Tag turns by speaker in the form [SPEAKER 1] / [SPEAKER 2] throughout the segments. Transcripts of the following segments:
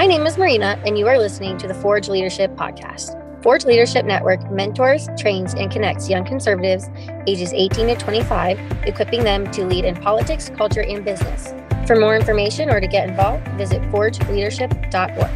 [SPEAKER 1] My name is Marina, and you are listening to the Forge Leadership Podcast. Forge Leadership Network mentors, trains, and connects young conservatives ages 18 to 25, equipping them to lead in politics, culture, and business. For more information or to get involved, visit forgeleadership.org.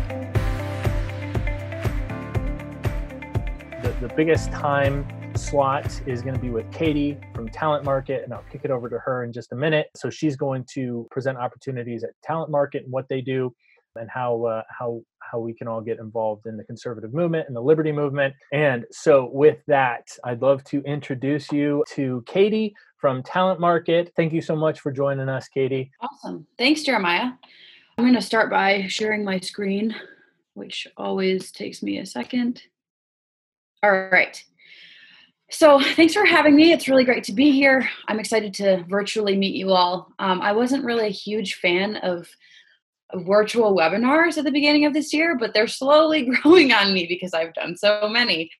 [SPEAKER 2] The, biggest time slot is going to be with Katy from Talent Market, and I'll kick it over to her in just a minute. So she's going to present opportunities at Talent Market and what they do, and how uh, how how we can all get involved in the conservative movement and the liberty movement. And so, with that, I'd love to introduce you to Katy from Talent Market. Thank you so much for joining us, Katy.
[SPEAKER 3] Awesome. Thanks, Jeremiah. I'm going to start by sharing my screen, which always takes me a second. All right. So, thanks for having me. It's really great to be here. I'm excited to virtually meet you all. Um, I wasn't really a huge fan of virtual webinars at the beginning of this year, but they're slowly growing on me because I've done so many.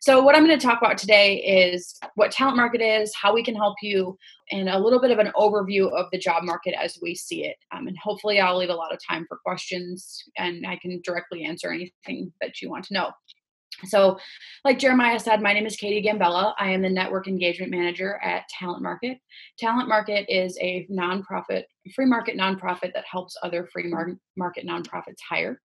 [SPEAKER 3] So, what I'm going to talk about today is what talent market is, how we can help you, and a little bit of an overview of the job market as we see it. Um, and hopefully, I'll leave a lot of time for questions and I can directly answer anything that you want to know. So, like Jeremiah said, my name is Katy Gambella. I am the network engagement manager at Talent Market. Talent Market is a nonprofit, free market nonprofit that helps other free market nonprofits hire.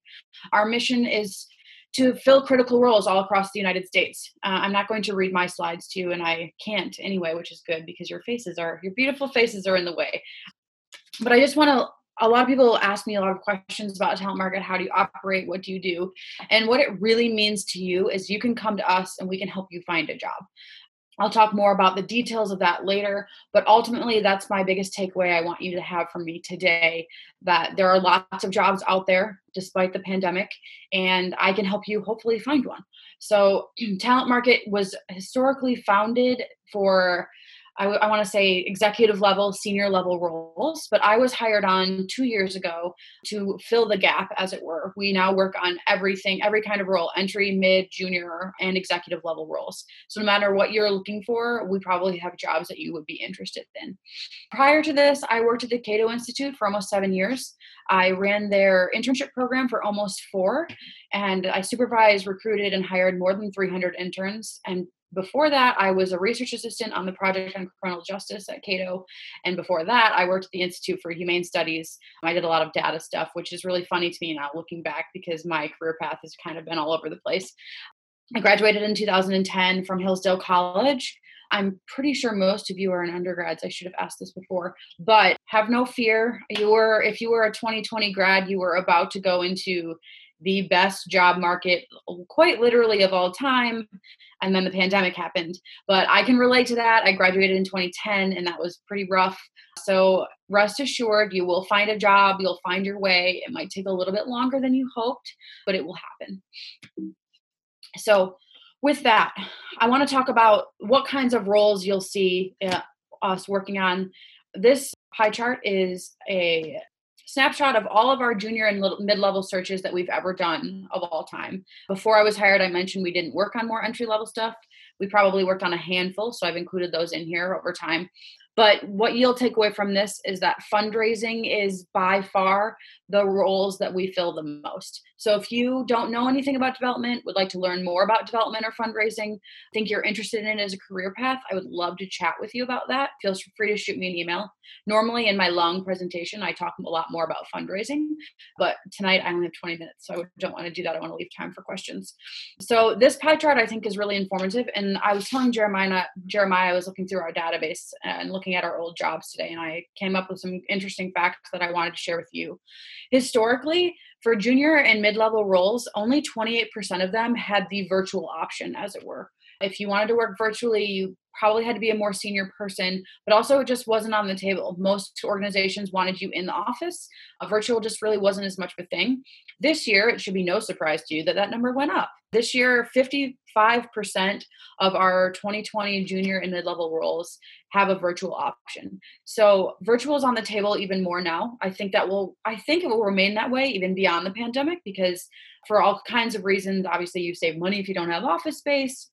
[SPEAKER 3] Our mission is to fill critical roles all across the United States. Uh, I'm not going to read my slides to you, and I can't anyway, which is good because your faces are, your beautiful faces are in the way. But I just want to a lot of people ask me a lot of questions about talent market. How do you operate? What do you do? And what it really means to you is you can come to us and we can help you find a job. I'll talk more about the details of that later, but ultimately, that's my biggest takeaway I want you to have from me today that there are lots of jobs out there despite the pandemic, and I can help you hopefully find one. So, Talent Market was historically founded for I, w- I want to say executive level, senior level roles, but I was hired on two years ago to fill the gap, as it were. We now work on everything, every kind of role entry, mid, junior, and executive level roles. So, no matter what you're looking for, we probably have jobs that you would be interested in. Prior to this, I worked at the Cato Institute for almost seven years. I ran their internship program for almost four, and I supervised, recruited, and hired more than 300 interns and before that, I was a research assistant on the Project on Criminal Justice at Cato. And before that, I worked at the Institute for Humane Studies. Um, I did a lot of data stuff, which is really funny to me now looking back because my career path has kind of been all over the place. I graduated in 2010 from Hillsdale College. I'm pretty sure most of you are in undergrads. I should have asked this before, but have no fear. You were, if you were a 2020 grad, you were about to go into the best job market, quite literally of all time and then the pandemic happened. But I can relate to that. I graduated in 2010 and that was pretty rough. So rest assured, you will find a job, you'll find your way. It might take a little bit longer than you hoped, but it will happen. So, with that, I want to talk about what kinds of roles you'll see uh, us working on. This pie chart is a snapshot of all of our junior and mid-level searches that we've ever done of all time. Before I was hired, I mentioned we didn't work on more entry-level stuff. We probably worked on a handful, so I've included those in here over time. But what you'll take away from this is that fundraising is by far the roles that we fill the most. So if you don't know anything about development, would like to learn more about development or fundraising, think you're interested in it as a career path, I would love to chat with you about that. Feel free to shoot me an email. Normally in my long presentation, I talk a lot more about fundraising, but tonight I only have 20 minutes, so I don't want to do that. I want to leave time for questions. So this pie chart I think is really informative. And I was telling Jeremiah, Jeremiah, I was looking through our database and looking at our old jobs today, and I came up with some interesting facts that I wanted to share with you. Historically, for junior and mid level roles, only 28% of them had the virtual option, as it were. If you wanted to work virtually, you probably had to be a more senior person, but also it just wasn't on the table. Most organizations wanted you in the office. A virtual just really wasn't as much of a thing. This year, it should be no surprise to you that that number went up. This year, 55% of our 2020 junior and mid level roles have a virtual option. So virtual is on the table even more now. I think that will, I think it will remain that way even beyond the pandemic because for all kinds of reasons, obviously you save money if you don't have office space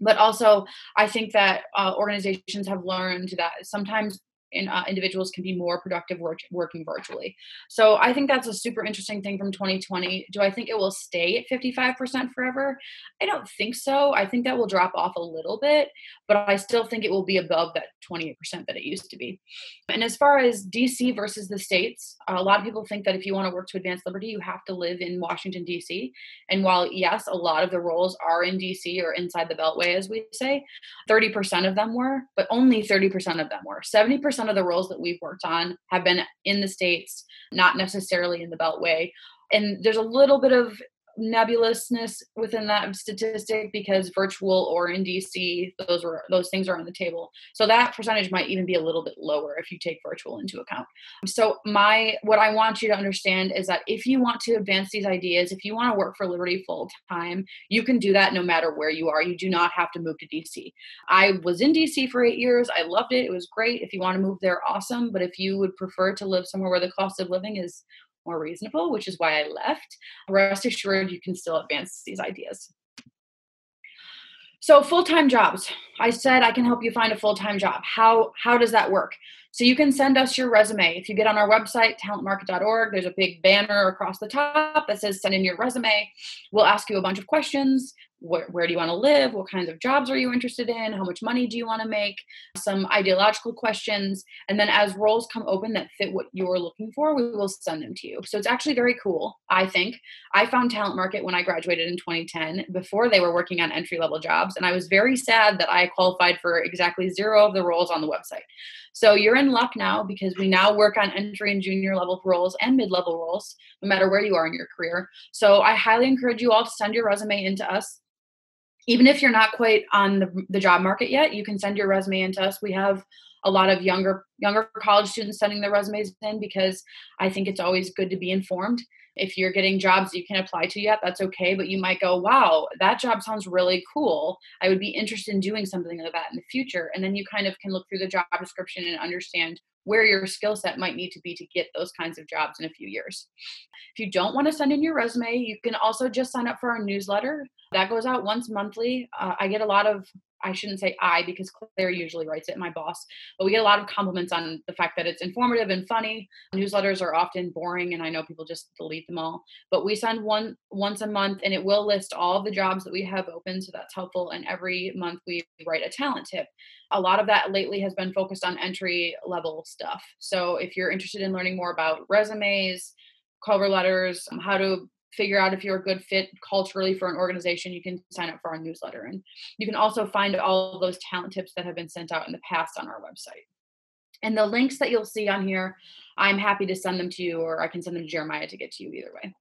[SPEAKER 3] but also i think that uh, organizations have learned that sometimes in, uh, individuals can be more productive work, working virtually. So I think that's a super interesting thing from 2020. Do I think it will stay at 55% forever? I don't think so. I think that will drop off a little bit, but I still think it will be above that 28% that it used to be. And as far as DC versus the states, a lot of people think that if you want to work to advance liberty, you have to live in Washington, DC. And while, yes, a lot of the roles are in DC or inside the Beltway, as we say, 30% of them were, but only 30% of them were. 70% of the roles that we've worked on have been in the States, not necessarily in the Beltway. And there's a little bit of nebulousness within that statistic because virtual or in DC, those were those things are on the table. So that percentage might even be a little bit lower if you take virtual into account. So my what I want you to understand is that if you want to advance these ideas, if you want to work for Liberty full time, you can do that no matter where you are. You do not have to move to DC. I was in DC for eight years. I loved it. It was great. If you want to move there, awesome. But if you would prefer to live somewhere where the cost of living is more reasonable, which is why I left. Rest assured, you can still advance these ideas. So full-time jobs. I said I can help you find a full-time job. How how does that work? So you can send us your resume. If you get on our website, talentmarket.org, there's a big banner across the top that says send in your resume. We'll ask you a bunch of questions. Where, where do you want to live? What kinds of jobs are you interested in? How much money do you want to make? Some ideological questions. And then as roles come open that fit what you're looking for, we will send them to you. So it's actually very cool, I think. I found Talent Market when I graduated in 2010 before they were working on entry level jobs. And I was very sad that I qualified for exactly zero of the roles on the website. So you're in luck now because we now work on entry and junior level roles and mid level roles, no matter where you are in your career. So I highly encourage you all to send your resume into us. Even if you're not quite on the, the job market yet, you can send your resume into us. We have a lot of younger younger college students sending their resumes in because I think it's always good to be informed if you're getting jobs you can apply to yet, that's okay. But you might go, wow, that job sounds really cool. I would be interested in doing something like that in the future. And then you kind of can look through the job description and understand where your skill set might need to be to get those kinds of jobs in a few years. If you don't want to send in your resume, you can also just sign up for our newsletter. That goes out once monthly. Uh, I get a lot of I shouldn't say I because Claire usually writes it, my boss. But we get a lot of compliments on the fact that it's informative and funny. Newsletters are often boring, and I know people just delete them all. But we send one once a month, and it will list all the jobs that we have open, so that's helpful. And every month we write a talent tip. A lot of that lately has been focused on entry level stuff. So if you're interested in learning more about resumes, cover letters, how to figure out if you're a good fit culturally for an organization, you can sign up for our newsletter. And you can also find all those talent tips that have been sent out in the past on our website. And the links that you'll see on here, I'm happy to send them to you, or I can send them to Jeremiah to get to you either way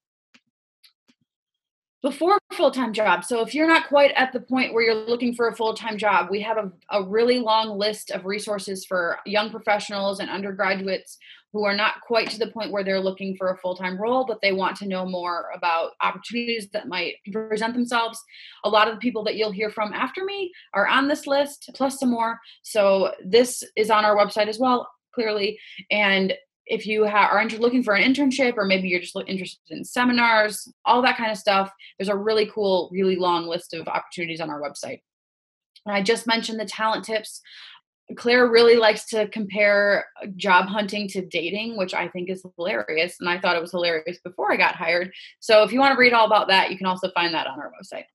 [SPEAKER 3] before full-time job so if you're not quite at the point where you're looking for a full-time job we have a, a really long list of resources for young professionals and undergraduates who are not quite to the point where they're looking for a full-time role but they want to know more about opportunities that might present themselves. A lot of the people that you'll hear from after me are on this list plus some more. So this is on our website as well clearly. And if you ha- are looking for an internship or maybe you're just interested in seminars all that kind of stuff there's a really cool really long list of opportunities on our website. And i just mentioned the talent tips claire really likes to compare job hunting to dating which i think is hilarious and i thought it was hilarious before i got hired so if you want to read all about that you can also find that on our website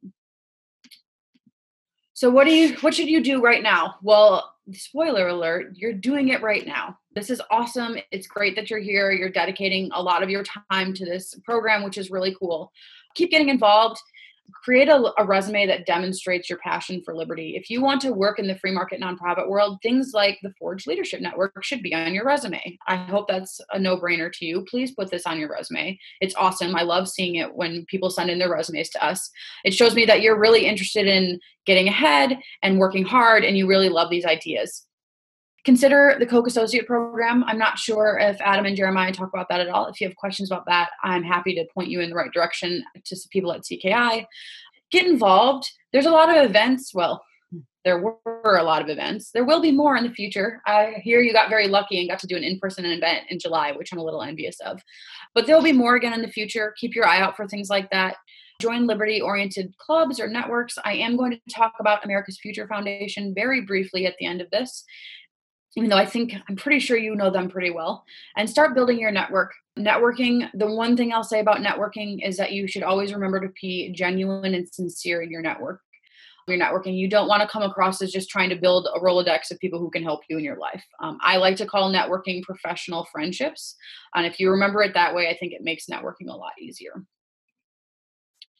[SPEAKER 3] so what do you what should you do right now well spoiler alert you're doing it right now this is awesome. It's great that you're here. You're dedicating a lot of your time to this program, which is really cool. Keep getting involved. Create a, a, resume that demonstrates your passion for liberty. If you want to work in the free market nonprofit world, things like the Forge Leadership Network should be on your resume. I hope that's a no brainer to you. Please put this on your resume. It's awesome. I love seeing it when people send in their resumes to us. It shows me that you're really interested in getting ahead and working hard and you really love these ideas consider the Koch Associate Program. I'm not sure if Adam and Jeremiah talk about that at all. If you have questions about that, I'm happy to point you in the right direction to people at CKI. Get involved. There's a lot of events. Well, there were a lot of events. There will be more in the future. I hear you got very lucky and got to do an in person event in July, which I'm a little envious of. But there'll be more again in the future. Keep your eye out for things like that. Join liberty oriented clubs or networks. I am going to talk about America's Future Foundation very briefly at the end of this even though I think I'm pretty sure you know them pretty well, and start building your network. Networking, the one thing I'll say about networking is that you should always remember to be genuine and sincere in your network. Your networking, you don't want to come across as just trying to build a Rolodex of people who can help you in your life. Um, I like to call networking professional friendships. And if you remember it that way, I think it makes networking a lot easier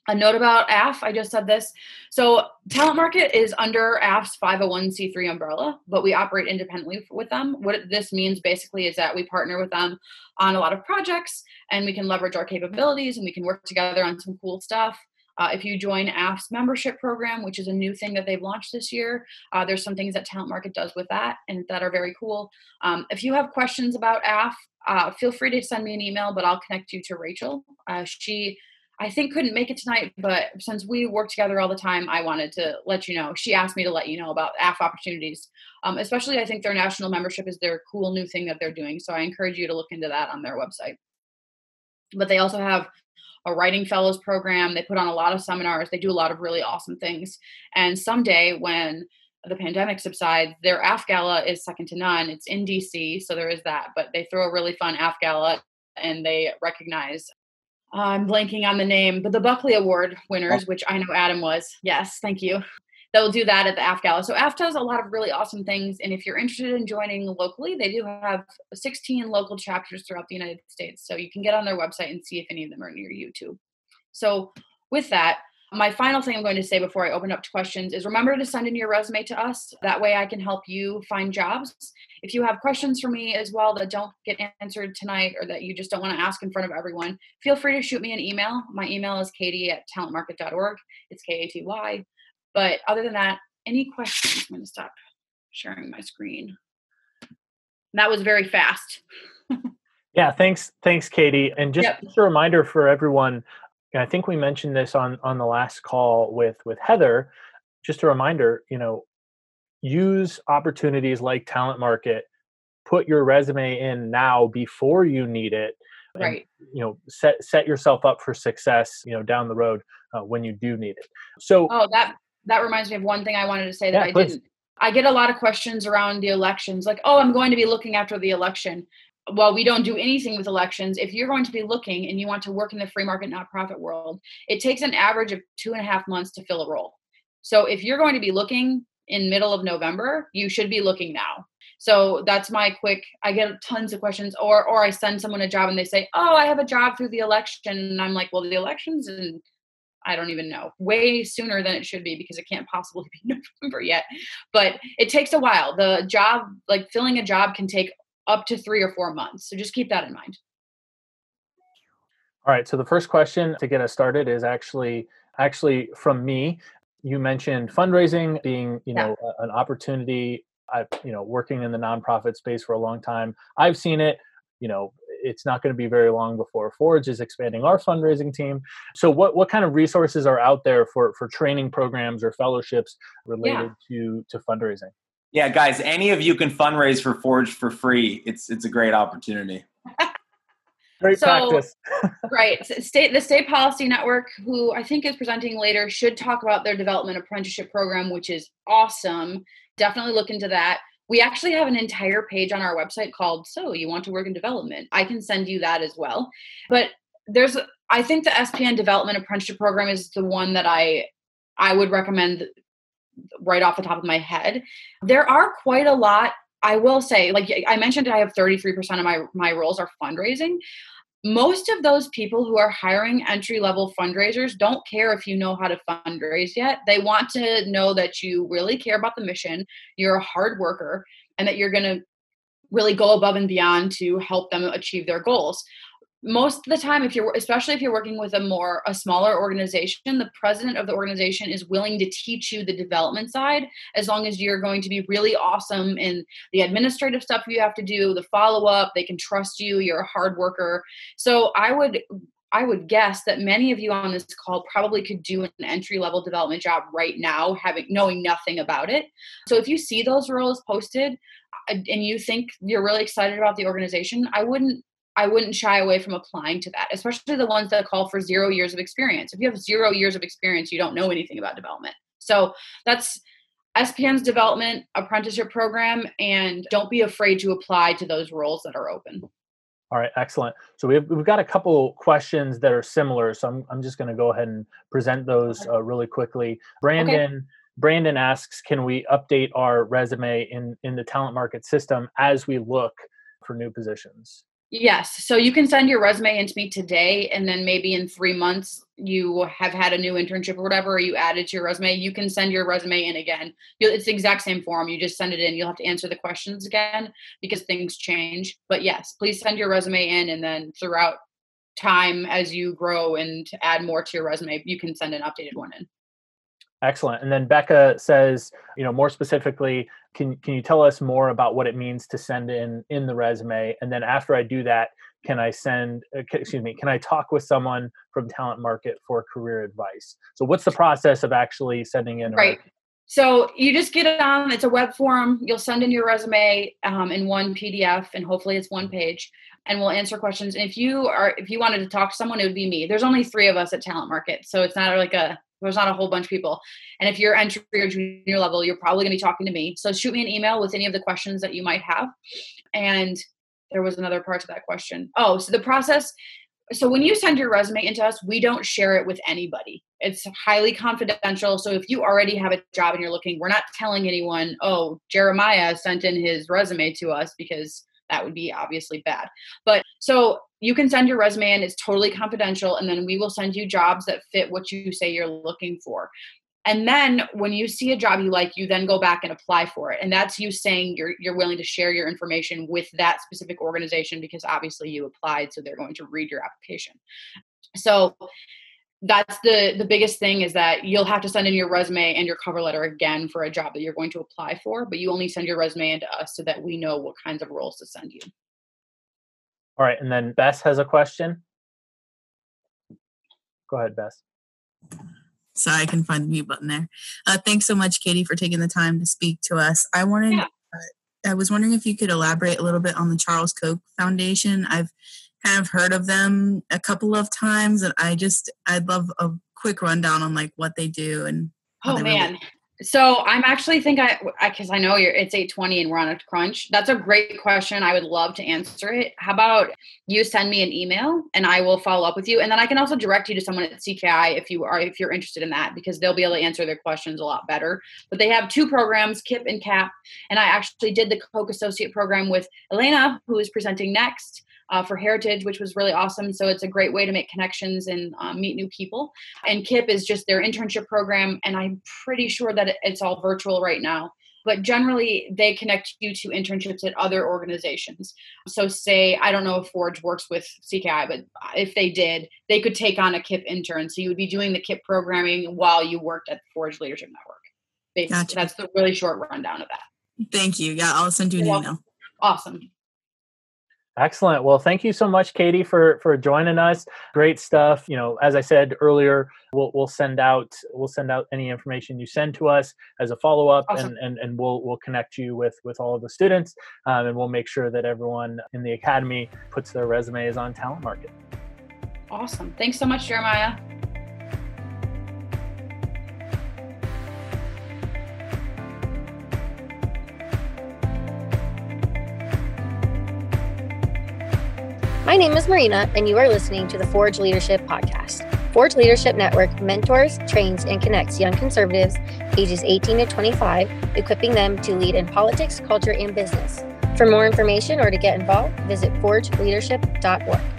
[SPEAKER 3] a note about AF, I just said this. So, Talent Market is under AF's 501c3 umbrella, but we operate independently with them. What this means basically is that we partner with them on a lot of projects and we can leverage our capabilities and we can work together on some cool stuff. Uh, if you join AF's membership program, which is a new thing that they've launched this year, uh, there's some things that Talent Market does with that and that are very cool. Um, if you have questions about AF, uh, feel free to send me an email, but I'll connect you to Rachel. Uh, she I think couldn't make it tonight, but since we work together all the time, I wanted to let you know. She asked me to let you know about AF opportunities. Um, especially, I think their national membership is their cool new thing that they're doing. So I encourage you to look into that on their website. But they also have a writing fellows program. They put on a lot of seminars. They do a lot of really awesome things. And someday, when the pandemic subsides, their AF Gala is second to none. It's in DC, so there is that. But they throw a really fun AF Gala and they recognize I'm blanking on the name, but the Buckley Award winners, oh. which I know Adam was. Yes, thank you. They'll do that at the AF Gala. So AF does a lot of really awesome things. And if you're interested in joining locally, they do have 16 local chapters throughout the United States. So you can get on their website and see if any of them are near you too. So with that, my final thing I'm going to say before I open up to questions is remember to send in your resume to us. That way I can help you find jobs. If you have questions for me as well that don't get answered tonight or that you just don't want to ask in front of everyone, feel free to shoot me an email. My email is katy at talentmarket.org. It's K A T Y. But other than that, any questions? I'm going to stop sharing my screen. That was very fast.
[SPEAKER 2] yeah, thanks, thanks, Katy. And just, yep. just a reminder for everyone I think we mentioned this on on the last call with with Heather. Just a reminder, you know, use opportunities like Talent Market. Put your resume in now before you need it.
[SPEAKER 3] Right.
[SPEAKER 2] You know, set set yourself up for success. You know, down the road uh, when you do need it. So.
[SPEAKER 3] Oh, that that reminds me of one thing I wanted to say that yeah, I please. didn't. I get a lot of questions around the elections, like, "Oh, I'm going to be looking after the election." While we don't do anything with elections, if you're going to be looking and you want to work in the free market nonprofit world, it takes an average of two and a half months to fill a role. So if you're going to be looking in middle of November, you should be looking now. So that's my quick. I get tons of questions, or or I send someone a job and they say, "Oh, I have a job through the election," and I'm like, "Well, the elections and I don't even know, way sooner than it should be because it can't possibly be November yet. But it takes a while. The job, like filling a job, can take up to three or four months. So just keep that in mind.
[SPEAKER 2] All right. So the first question to get us started is actually actually from me. You mentioned fundraising being, you know, yeah. an opportunity. I've, you know, working in the nonprofit space for a long time. I've seen it. You know, it's not going to be very long before Forge is expanding our fundraising team. So, what what kind of resources are out there for for training programs or fellowships related yeah. to to fundraising?
[SPEAKER 4] Yeah, guys, any of you can fundraise for Forge for free. It's it's a great opportunity.
[SPEAKER 2] Great so, practice.
[SPEAKER 3] right. State the State Policy Network, who I think is presenting later, should talk about their development apprenticeship program, which is awesome. Definitely look into that. We actually have an entire page on our website called So You Want to Work in Development. I can send you that as well. But there's I think the SPN development apprenticeship program is the one that I I would recommend right off the top of my head. There are quite a lot. I will say, like I mentioned, I have 33% of my my roles are fundraising. Most of those people who are hiring entry level fundraisers don't care if you know how to fundraise yet. They want to know that you really care about the mission, you're a hard worker, and that you're going to really go above and beyond to help them achieve their goals most of the time if you're especially if you're working with a more a smaller organization the president of the organization is willing to teach you the development side as long as you're going to be really awesome in the administrative stuff you have to do the follow up they can trust you you're a hard worker so i would I would guess that many of you on this call probably could do an entry level development job right now, having knowing nothing about it. So if you see those roles posted uh, and you think you're really excited about the organization, I wouldn't I wouldn't shy away from applying to that, especially the ones that call for zero years of experience. If you have zero years of experience, you don't know anything about development. So that's SPN's development apprenticeship program, and don't be afraid to apply to those roles that are open.
[SPEAKER 2] All right, excellent. So we've, we've got a couple questions that are similar. So I'm, I'm just going to go ahead and present those uh, really quickly. Brandon, okay. Brandon asks, can we update our resume in, in the talent market system as we look for new positions?
[SPEAKER 3] Yes. So you can send your resume in to me today, and then maybe in three months you have had a new internship or whatever, or you added to your resume. You can send your resume in again. It's the exact same form. You just send it in. You'll have to answer the questions again because things change. But yes, please send your resume in, and then throughout time as you grow and add more to your resume, you can send an updated one in.
[SPEAKER 2] Excellent. And then Becca says, you know, more specifically, can can you tell us more about what it means to send in in the resume? And then after I do that, can I send? Uh, excuse me, can I talk with someone from Talent Market for career advice? So, what's the process of actually sending in?
[SPEAKER 3] right. So you just get it on. It's a web form. You'll send in your resume um, in one PDF, and hopefully it's one page. And we'll answer questions. And if you are, if you wanted to talk to someone, it would be me. There's only three of us at Talent Market, so it's not like a there's not a whole bunch of people. And if you're entry or junior level, you're probably going to be talking to me. So shoot me an email with any of the questions that you might have. And there was another part to that question. Oh, so the process. So when you send your resume into us, we don't share it with anybody. It's highly confidential. So if you already have a job and you're looking, we're not telling anyone, oh, Jeremiah sent in his resume to us because that would be obviously bad. But so you can send your resume in, it's totally confidential, and then we will send you jobs that fit what you say you're looking for. And then when you see a job you like, you then go back and apply for it. And that's you saying you're you're willing to share your information with that specific organization because obviously you applied, so they're going to read your application. So that's the the biggest thing is that you'll have to send in your resume and your cover letter again for a job that you're going to apply for but you only send your resume into us so that we know what kinds of roles to send you.
[SPEAKER 2] All right and then bess has a question. Go ahead bess.
[SPEAKER 5] Sorry i can find the mute button there. Uh, thanks so much katy for taking the time to speak to us. I wanted yeah. uh, i was wondering if you could elaborate a little bit on the charles koch foundation. I've kind of heard of them a couple of times, and I just I'd love a quick rundown on like what they do and.
[SPEAKER 3] Oh man. Really- so I'm actually think I because I, I, know you're it's 8:20 and we're on a crunch. That's a great question. I would love to answer it. How about you send me an email and I will follow up with you, and then I can also direct you to someone at CKI if you are if you're interested in that because they'll be able to answer their questions a lot better. But they have two programs, KIP and KAP, and I actually did the Koch Associate program with Elena, who is presenting next uh, for Heritage, which was really awesome. So it's a great way to make connections and um, meet new people. And KIP is just their internship program, and I'm pretty sure that it's all virtual right now. But generally, they connect you to internships at other organizations. So, say, I don't know if Forge works with CKI, but if they did, they could take on a KIP intern. So, you would be doing the KIP programming while you worked at Forge Leadership Network. Basically, gotcha. that's the really short rundown of that.
[SPEAKER 5] Thank you. Yeah, I'll send you an email.
[SPEAKER 3] Awesome.
[SPEAKER 2] Excellent. Well, thank you so much, Katy, for for joining us. Great stuff. You know, as I said earlier, we'll we'll send out we'll send out any information you send to us as a follow up, awesome. and, and and we'll we'll connect you with with all of the students, um, and we'll make sure that everyone in the academy puts their resumes on Talent Market.
[SPEAKER 3] Awesome. Thanks so much, Jeremiah.
[SPEAKER 1] My name is Marina, and you are listening to the Forge Leadership Podcast. Forge Leadership Network mentors, trains, and connects young conservatives ages 18 to 25, equipping them to lead in politics, culture, and business. For more information or to get involved, visit forgeleadership.org.